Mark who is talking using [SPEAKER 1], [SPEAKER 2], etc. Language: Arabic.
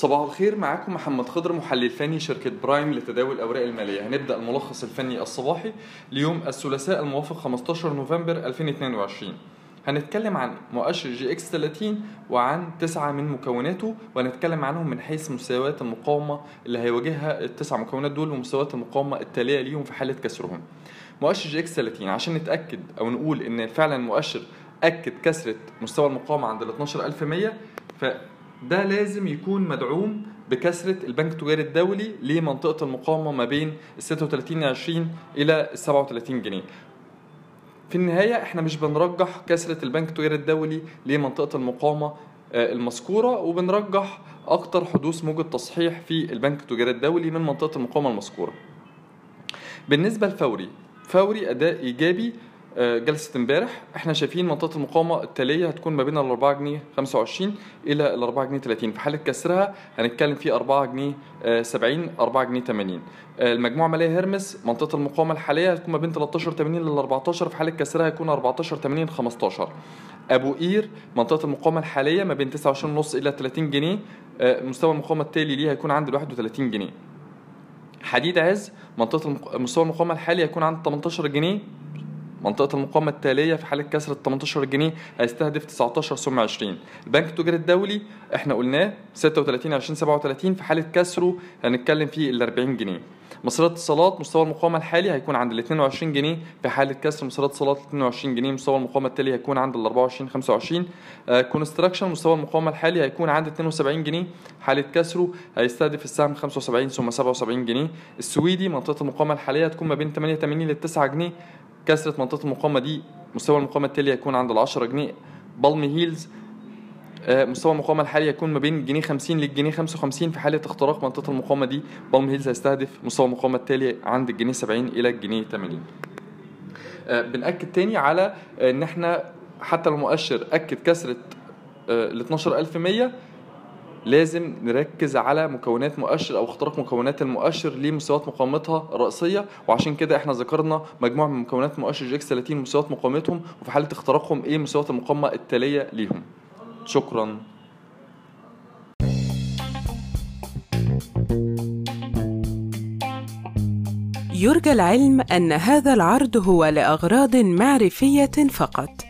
[SPEAKER 1] صباح الخير معاكم محمد خضر محلل فني شركة برايم لتداول الأوراق المالية. هنبدأ الملخص الفني الصباحي ليوم الثلاثاء الموافق 15 نوفمبر 2022 هنتكلم عن مؤشر EGX 30 وعن تسعة من مكوناته وهنتكلم عنهم من حيث مستويات المقاومة اللي هيواجهها التسع مكونات دول ومستويات المقاومة التالية ليهم في حالة كسرهم. مؤشر EGX 30 عشان نتأكد أو نقول إن فعلا المؤشر أكد كسرة مستوى المقاومة عند ال 12100 فده لازم يكون مدعوم بكسرة البنك التجاري الدولي لمنطقة المقاومة ما بين ال 36 20 إلى ال 37 جنيه. في النهاية إحنا مش بنرجح كسرة البنك التجاري الدولي لمنطقة المقاومة المذكورة وبنرجح أكتر حدوث موجة تصحيح في البنك التجاري الدولي من منطقة المقاومة المذكورة. بالنسبة لفوري فوري أداء إيجابي جلسة امبارح. إحنا شايفين منطقة المقاومة التالية هتكون ما بين ال 4 جنيه 25 إلى ال 4 جنيه 30 في حالة كسرها هنتكلم في 4 جنيه 70 4 جنيه 80 المجموعة المالية هرمس منطقة المقاومة الحالية هتكون ما بين 13 80 لل 14 في حالة كسرها هيكون 14 80 15 أبو قير منطقة المقاومة الحالية ما بين 29 ونص إلى 30 جنيه. مستوى المقاومة التالي ليه هيكون عند ال 31 جنيه. حديد عز منطقة مستوى المقاومة الحالي هيكون عند 18 جنيه. منطقة المقاومة التالية في حالة كسر 18 جنيه هيستهدف 19 ثم 20 البنك التجاري الدولي إحنا قلناه 36 20 37 في حالة كسره هنتكلم فيه ال 40 جنيه. مصريات اتصالات مستوى المقاومة الحالي هيكون عند ال 22 جنيه. في حالة كسر مصريات اتصالات 22 جنيه مستوى المقاومة التالي هيكون عند ال 24 25 آه كونستراكشن مستوى المقاومة الحالي هيكون عند 72 جنيه. حالة كسره هيستهدف السهم 75 ثم 77 جنيه. السويدي منطقة المقاومة الحالية هتكون ما بين 88 ل 9 جنيه. كسرة منطقة المقاومة دي مستوى المقاومة التالي هيكون عند ال 10 جنيه. بالم هيلز مستوى المقاومة الحالي هيكون ما بين جنيه 50 للجنيه 55 في حالة اختراق منطقة المقاومة دي. بالم هيلز هيستهدف مستوى المقاومة التالي عند الجنيه 70 إلى الجنيه 80 بنأكد تاني على إن إحنا حتى المؤشر أكد كسرة ال 12100 لازم نركز على مكونات مؤشر أو اختراق مكونات المؤشر لمستويات مقاومتها الرئيسية. وعشان كده إحنا ذكرنا مجموعة من مكونات مؤشر EGX 30 مستويات مقاومتهم وفي حالة اختراقهم إيه مستويات المقاومة التالية ليهم. شكرا.
[SPEAKER 2] يرجى العلم أن هذا العرض هو لأغراض معرفية فقط.